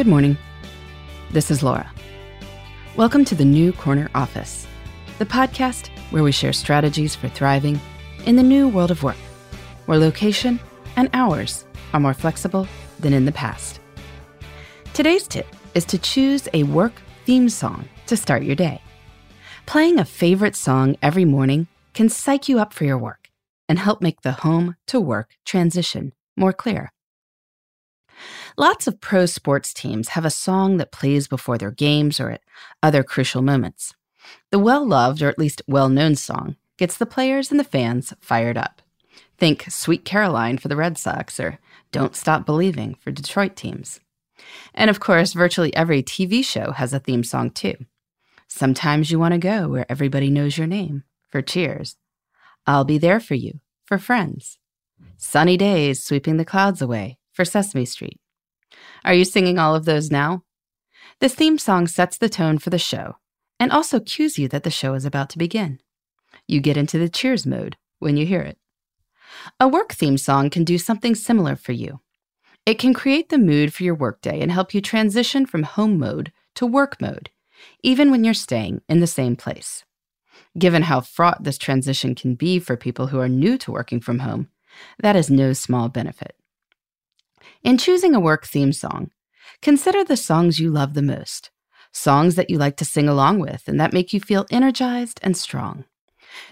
Good morning. This is Laura. Welcome to the New Corner Office, the podcast where we share strategies for thriving in the new world of work, where location and hours are more flexible than in the past. Today's tip is to choose a work theme song to start your day. Playing a favorite song every morning can psych you up for your work and help make the home to work transition more clear. Lots of pro sports teams have a song that plays before their games or at other crucial moments. The well loved, or at least well known song gets the players and the fans fired up. Think Sweet Caroline for the Red Sox or Don't Stop Believing for Detroit teams. And of course, virtually every TV show has a theme song too. Sometimes you want to go where everybody knows your name for Cheers. I'll be there for you for Friends. Sunny days sweeping the clouds away for Sesame Street. Are you singing all of those now? The theme song sets the tone for the show and also cues you that the show is about to begin. You get into the cheers mode when you hear it. A work theme song can do something similar for you. It can create the mood for your workday and help you transition from home mode to work mode, even when you're staying in the same place. Given how fraught this transition can be for people who are new to working from home, that is no small benefit. In choosing a work theme song, consider the songs you love the most, songs that you like to sing along with and that make you feel energized and strong.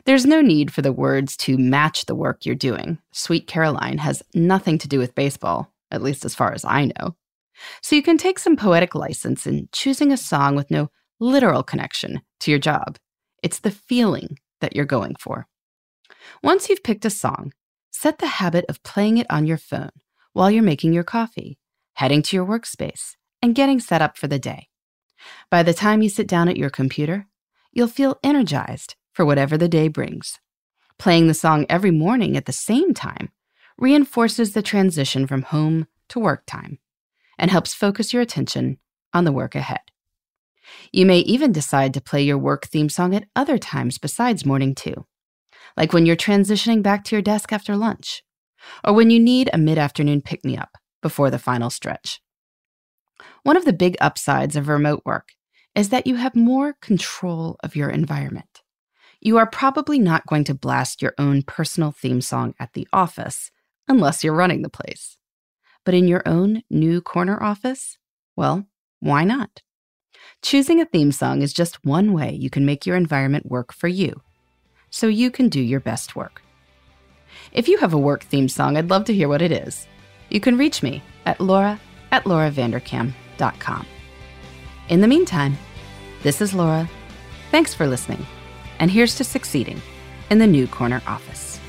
There's no need for the words to match the work you're doing. Sweet Caroline has nothing to do with baseball, at least as far as I know. So you can take some poetic license in choosing a song with no literal connection to your job. It's the feeling that you're going for. Once you've picked a song, set the habit of playing it on your phone while you're making your coffee, heading to your workspace, and getting set up for the day. By the time you sit down at your computer, you'll feel energized for whatever the day brings. Playing the song every morning at the same time reinforces the transition from home to work time and helps focus your attention on the work ahead. You may even decide to play your work theme song at other times besides morning too, like when you're transitioning back to your desk after lunch or when you need a mid afternoon pick me up before the final stretch. One of the big upsides of remote work is that you have more control of your environment. You are probably not going to blast your own personal theme song at the office unless you're running the place. But in your own new corner office, well, why not? Choosing a theme song is just one way you can make your environment work for you, so you can do your best work. If you have a work theme song, I'd love to hear what it is. You can reach me at laura at lauravanderkam.com. In the meantime, this is Laura. Thanks for listening, and here's to succeeding in the New Corner Office.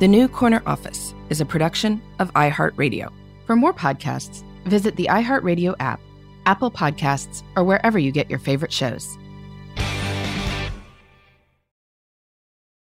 The New Corner Office is a production of iHeartRadio. For more podcasts, visit the iHeartRadio app, Apple Podcasts, or wherever you get your favorite shows.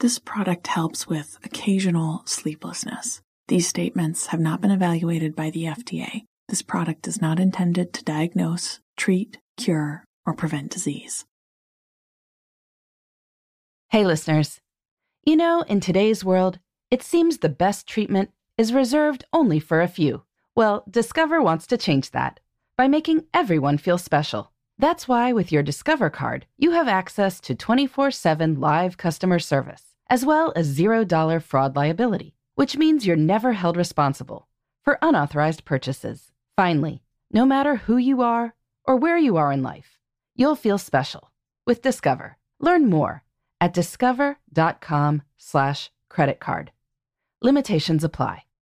This product helps with occasional sleeplessness. These statements have not been evaluated by the FDA. This product is not intended to diagnose, treat, cure, or prevent disease. Hey, listeners. You know, in today's world, it seems the best treatment is reserved only for a few. Well, Discover wants to change that by making everyone feel special. That's why, with your Discover card, you have access to 24 7 live customer service as well as $0 fraud liability, which means you're never held responsible for unauthorized purchases. Finally, no matter who you are or where you are in life, you'll feel special with Discover. Learn more at discover.com/slash credit card. Limitations apply.